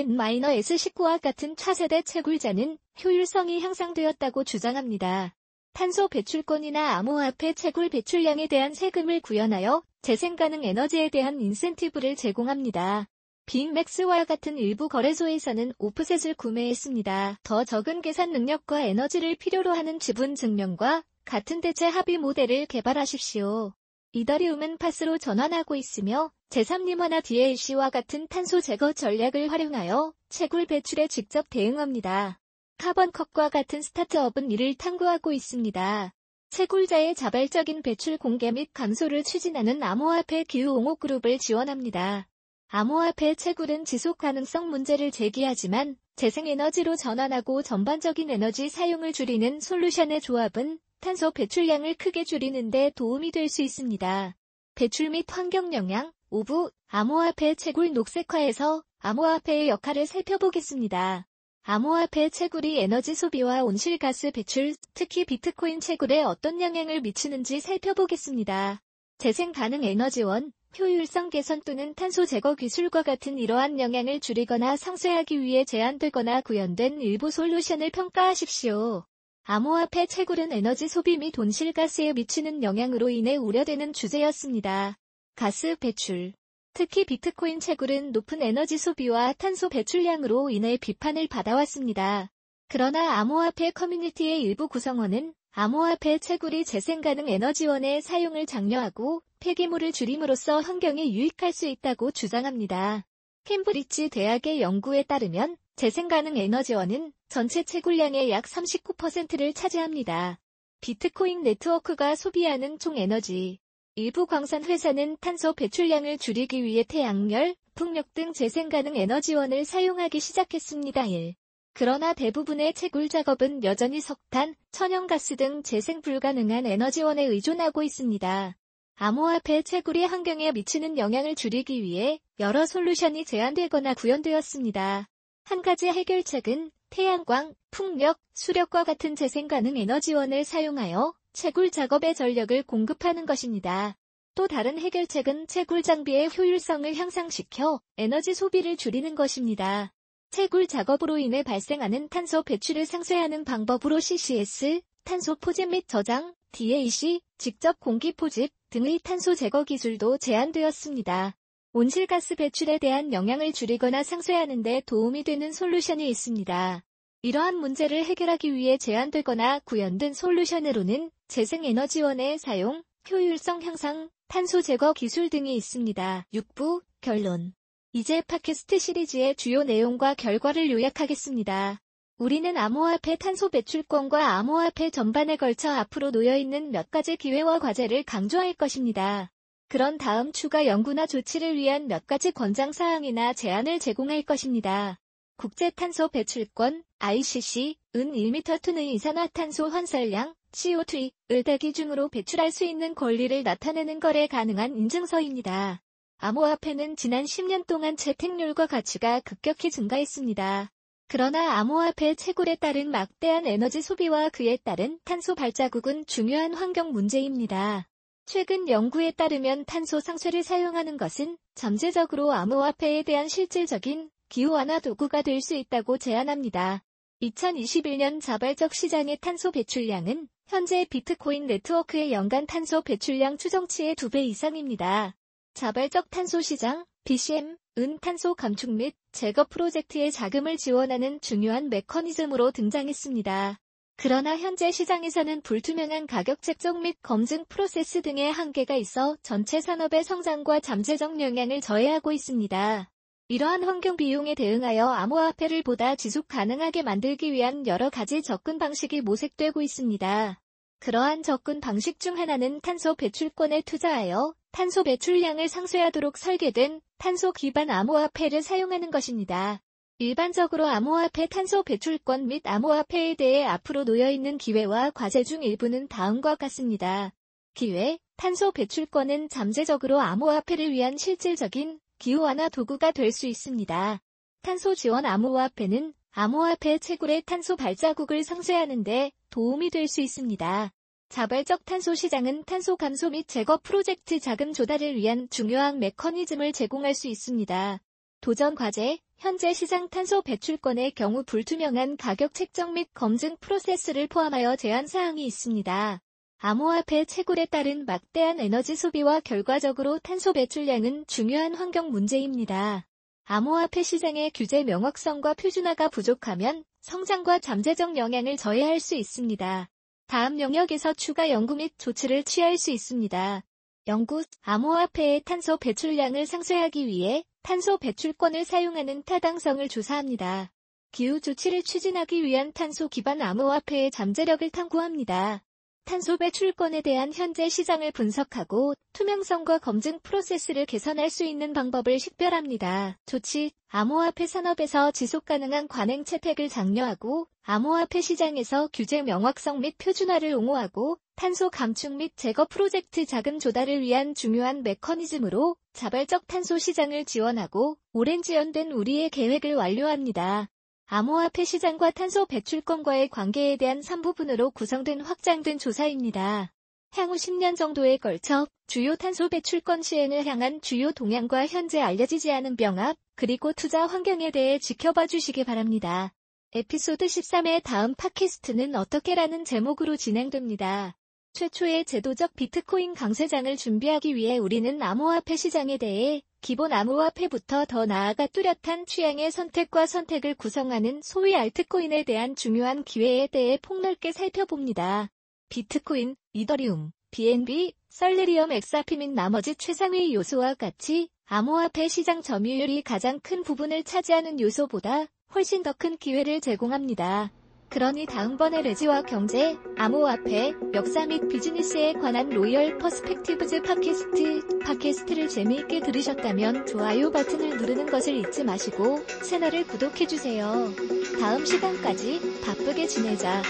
N-S19와 같은 차세대 채굴자는 효율성이 향상되었다고 주장합니다. 탄소 배출권이나 암호화폐 채굴 배출량에 대한 세금을 구현하여 재생 가능 에너지에 대한 인센티브를 제공합니다. 빅맥스와 같은 일부 거래소에서는 오프셋을 구매했습니다. 더 적은 계산 능력과 에너지를 필요로 하는 지분 증명과 같은 대체 합의 모델을 개발하십시오. 이더리움은 파스로 전환하고 있으며 제3님화나 DLC와 같은 탄소 제거 전략을 활용하여 채굴 배출에 직접 대응합니다. 카본컵과 같은 스타트업은 이를 탐구하고 있습니다. 채굴자의 자발적인 배출 공개 및 감소를 추진하는 암호화폐 기후 옹호 그룹을 지원합니다. 암호화폐 채굴은 지속 가능성 문제를 제기하지만 재생에너지로 전환하고 전반적인 에너지 사용을 줄이는 솔루션의 조합은 탄소 배출량을 크게 줄이는 데 도움이 될 수 있습니다. 배출 및 환경 영향 5부 암호화폐 채굴 녹색화에서 암호화폐의 역할을 살펴보겠습니다. 암호화폐 채굴이 에너지 소비와 온실가스 배출, 특히 비트코인 채굴에 어떤 영향을 미치는지 살펴보겠습니다. 재생 가능 에너지원, 효율성 개선 또는 탄소 제거 기술과 같은 이러한 영향을 줄이거나 상쇄하기 위해 제한되거나 구현된 일부 솔루션을 평가하십시오. 암호화폐 채굴은 에너지 소비 및 온실가스에 미치는 영향으로 인해 우려되는 주제였습니다. 가스 배출 특히 비트코인 채굴은 높은 에너지 소비와 탄소 배출량으로 인해 비판을 받아왔습니다. 그러나 암호화폐 커뮤니티의 일부 구성원은 암호화폐 채굴이 재생 가능 에너지원의 사용을 장려하고 폐기물을 줄임으로써 환경에 유익할 수 있다고 주장합니다. 캠브리지 대학의 연구에 따르면 재생 가능 에너지원은 전체 채굴량의 약 39%를 차지합니다. 비트코인 네트워크가 소비하는 총 에너지 일부 광산 회사는 탄소 배출량을 줄이기 위해 태양열, 풍력 등 재생 가능 에너지원을 사용하기 시작했습니다. 1. 그러나 대부분의 채굴 작업은 여전히 석탄, 천연가스 등 재생 불가능한 에너지원에 의존하고 있습니다. 암호화폐 채굴이 환경에 미치는 영향을 줄이기 위해 여러 솔루션이 제한되거나 구현되었습니다. 한 가지 해결책은 태양광, 풍력, 수력과 같은 재생 가능 에너지원을 사용하여 채굴 작업의 전력을 공급하는 것입니다. 또 다른 해결책은 채굴 장비의 효율성을 향상시켜 에너지 소비를 줄이는 것입니다. 채굴 작업으로 인해 발생하는 탄소 배출을 상쇄하는 방법으로 CCS, 탄소 포집 및 저장, DAC, 직접 공기 포집 등의 탄소 제거 기술도 제한되었습니다. 온실가스 배출에 대한 영향을 줄이거나 상쇄하는 데 도움이 되는 솔루션이 있습니다. 이러한 문제를 해결하기 위해 제한되거나 구현된 솔루션으로는 재생에너지원의 사용, 효율성 향상, 탄소 제거 기술 등이 있습니다. 6부 결론 이제 팟캐스트 시리즈의 주요 내용과 결과를 요약하겠습니다. 우리는 암호화폐 탄소 배출권과 암호화폐 전반에 걸쳐 앞으로 놓여있는 몇 가지 기회와 과제를 강조할 것입니다. 그런 다음 추가 연구나 조치를 위한 몇 가지 권장 사항이나 제안을 제공할 것입니다. 국제탄소 배출권, ICC, 은 1m2의 이산화탄소 환설량, CO2을 대기 중으로 배출할 수 있는 권리를 나타내는 거래 가능한 인증서입니다. 암호화폐는 지난 10년 동안 채택률과 가치가 급격히 증가했습니다. 그러나 암호화폐 채굴에 따른 막대한 에너지 소비와 그에 따른 탄소 발자국은 중요한 환경 문제입니다. 최근 연구에 따르면 탄소 상쇄를 사용하는 것은 잠재적으로 암호화폐에 대한 실질적인 기후 완화 도구가 될 수 있다고 제안합니다. 2021년 자발적 시장의 탄소 배출량은 현재 비트코인 네트워크의 연간 탄소 배출량 추정치의 2배 이상입니다. 자발적 탄소 시장, BCM, 은 탄소 감축 및 제거 프로젝트의 자금을 지원하는 중요한 메커니즘으로 등장했습니다. 그러나 현재 시장에서는 불투명한 가격 책정 및 검증 프로세스 등의 한계가 있어 전체 산업의 성장과 잠재적 영향을 저해하고 있습니다. 이러한 환경 비용에 대응하여 암호화폐를 보다 지속 가능하게 만들기 위한 여러 가지 접근 방식이 모색되고 있습니다. 그러한 접근 방식 중 하나는 탄소 배출권에 투자하여 탄소 배출량을 상쇄하도록 설계된 탄소 기반 암호화폐를 사용하는 것입니다. 일반적으로 암호화폐 탄소 배출권 및 암호화폐에 대해 앞으로 놓여있는 기회와 과제 중 일부는 다음과 같습니다. 기회, 탄소 배출권은 잠재적으로 암호화폐를 위한 실질적인 기후완화 도구가 될 수 있습니다. 탄소 지원 암호화폐는 암호화폐 채굴의 탄소 발자국을 상쇄하는데 도움이 될 수 있습니다. 자발적 탄소 시장은 탄소 감소 및 제거 프로젝트 자금 조달을 위한 중요한 메커니즘을 제공할 수 있습니다. 도전 과제, 현재 시장 탄소 배출권의 경우 불투명한 가격 책정 및 검증 프로세스를 포함하여 제한 사항이 있습니다. 암호화폐 채굴에 따른 막대한 에너지 소비와 결과적으로 탄소 배출량은 중요한 환경 문제입니다. 암호화폐 시장의 규제 명확성과 표준화가 부족하면 성장과 잠재적 영향을 저해할 수 있습니다. 다음 영역에서 추가 연구 및 조치를 취할 수 있습니다. 연구, 암호화폐의 탄소 배출량을 상쇄하기 위해 탄소 배출권을 사용하는 타당성을 조사합니다. 기후 조치를 추진하기 위한 탄소 기반 암호화폐의 잠재력을 탐구합니다. 탄소 배출권에 대한 현재 시장을 분석하고 투명성과 검증 프로세스를 개선할 수 있는 방법을 식별합니다. 조치, 암호화폐 산업에서 지속 가능한 관행 채택을 장려하고 암호화폐 시장에서 규제 명확성 및 표준화를 옹호하고 탄소 감축 및 제거 프로젝트 자금 조달을 위한 중요한 메커니즘으로 자발적 탄소 시장을 지원하고 오랜 지연된 우리의 계획을 완료합니다. 암호화폐 시장과 탄소 배출권과의 관계에 대한 3부분으로 구성된 확장된 조사입니다. 향후 10년 정도에 걸쳐 주요 탄소 배출권 시행을 향한 주요 동향과 현재 알려지지 않은 병합, 그리고 투자 환경에 대해 지켜봐 주시기 바랍니다. 에피소드 13의 다음 팟캐스트는 어떻게라는 제목으로 진행됩니다. 최초의 제도적 비트코인 강세장을 준비하기 위해 우리는 암호화폐 시장에 대해 기본 암호화폐부터 더 나아가 뚜렷한 취향의 선택과 선택을 구성하는 소위 알트코인에 대한 중요한 기회에 대해 폭넓게 살펴봅니다. 비트코인, 이더리움, BNB, 썰레리엄 XRP 및 나머지 최상위 요소와 같이 암호화폐 시장 점유율이 가장 큰 부분을 차지하는 요소보다 훨씬 더 큰 기회를 제공합니다. 그러니 다음번에 레지와 경제, 암호화폐, 역사 및 비즈니스에 관한 Royal Perspectives 팟캐스트, 팟캐스트를 재미있게 들으셨다면 좋아요 버튼을 누르는 것을 잊지 마시고 채널을 구독해주세요. 다음 시간까지 바쁘게 지내자.